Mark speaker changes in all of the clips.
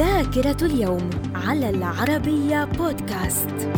Speaker 1: ذاكرة اليوم على العربية بودكاست.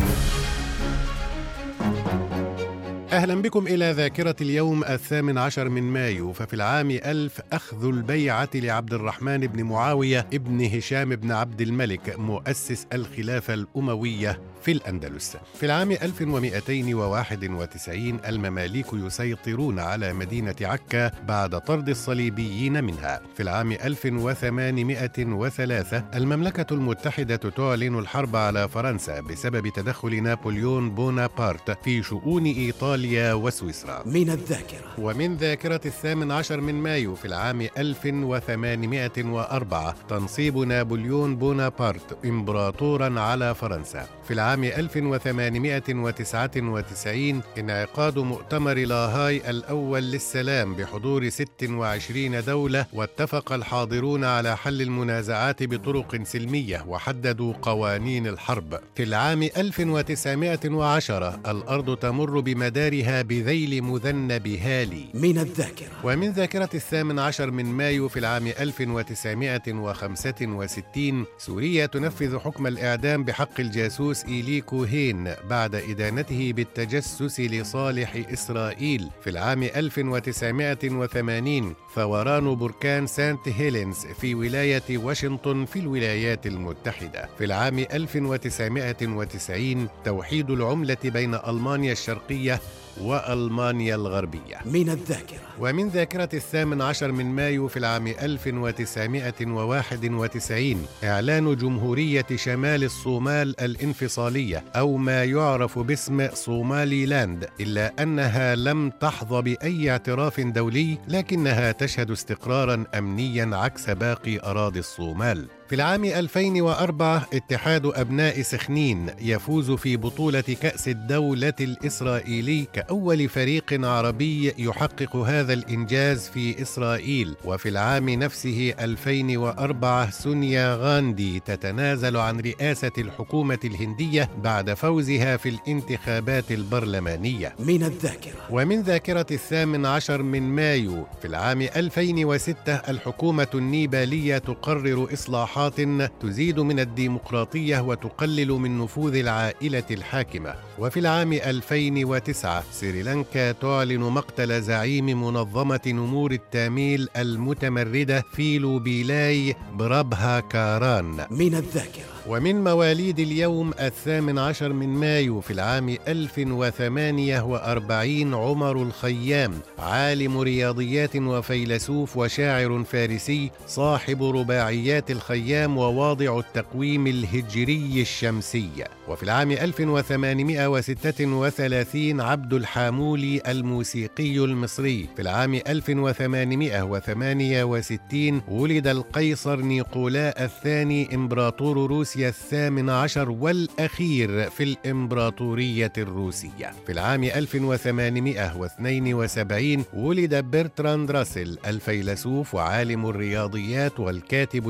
Speaker 2: أهلا بكم إلى ذاكرة اليوم الثامن عشر من مايو. ففي العام ألف أخذ البيعة لعبد الرحمن بن معاوية ابن هشام بن عبد الملك مؤسس الخلافة الأموية. في الأندلس. في العام 1291 المماليك يسيطرون على مدينة عكا بعد طرد الصليبيين منها. في العام 1803 المملكة المتحدة تعلن الحرب على فرنسا بسبب تدخل نابليون بونابرت في شؤون إيطاليا وسويسرا.
Speaker 3: من الذاكرة.
Speaker 2: ومن ذاكرة الثامن عشر من مايو في العام 1804 تنصيب نابليون بونابرت إمبراطورا على فرنسا. في العام عام 1899 انعقاد مؤتمر لاهاي الأول للسلام بحضور 26 دولة واتفق الحاضرون على حل المنازعات بطرق سلمية وحددوا قوانين الحرب. في العام 1910 الأرض تمر بمدارها بذيل مذنب هالي.
Speaker 3: من الذاكرة.
Speaker 2: ومن ذاكرة الثامن عشر من مايو في العام 1965 سوريا تنفذ حكم الإعدام بحق الجاسوس إيلي إيلي كوهين بعد إدانته بالتجسس لصالح إسرائيل في العام 1980 ثوران بركان سانت هيلينز في ولاية واشنطن في الولايات المتحدة. في العام 1990 توحيد العملة بين ألمانيا الشرقية وألمانيا الغربية.
Speaker 3: من الذاكرة.
Speaker 2: ومن ذاكرة الثامن عشر من مايو في العام 1991 إعلان جمهورية شمال الصومال الانفصالية أو ما يعرف باسم صومالي لاند إلا أنها لم تحظى بأي اعتراف دولي لكنها تشهد استقرارا أمنيا عكس باقي أراضي الصومال. في العام 2004 اتحاد أبناء سخنين يفوز في بطولة كأس الدولة الإسرائيلي كأول فريق عربي يحقق هذا الإنجاز في إسرائيل. وفي العام نفسه 2004 سونيا غاندي تتنازل عن رئاسة الحكومة الهندية بعد فوزها في الانتخابات البرلمانية.
Speaker 3: من الذاكرة.
Speaker 2: ومن ذاكرة الثامن عشر من مايو في العام 2006 الحكومة النيبالية تقرر إصلاحات إصلاحات تزيد من الديمقراطية وتقلل من نفوذ العائلة الحاكمة. وفي العام 2009 سريلانكا تعلن مقتل زعيم منظمة نمور التاميل المتمردة فيلو بيلاي بربها كاران.
Speaker 3: من الذاكرة.
Speaker 2: ومن مواليد اليوم الثامن عشر من مايو في العام 1048 عمر الخيام عالم رياضيات وفيلسوف وشاعر فارسي صاحب رباعيات الخيام وواضع التقويم الهجري الشمسي. وفي العام 1836 عبد الحامولي الموسيقي المصري. في العام 1868 ولد القيصر نيقولاء الثاني إمبراطور روسيا الثامن عشر والأخير في الإمبراطورية الروسية. في العام 1872 ولد برتراند راسل الفيلسوف وعالم الرياضيات والكاتب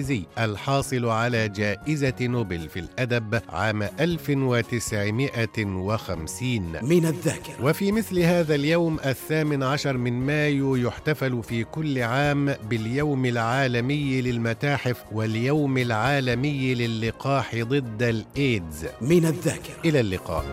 Speaker 2: الإنجليزي الحاصل على جائزة نوبل في الأدب عام 1950
Speaker 3: من الذاكرة.
Speaker 2: وفي مثل هذا اليوم الثامن عشر من مايو يحتفل في كل عام باليوم العالمي للمتاحف واليوم العالمي للقاح ضد الإيدز.
Speaker 3: من الذاكرة.
Speaker 2: إلى اللقاء.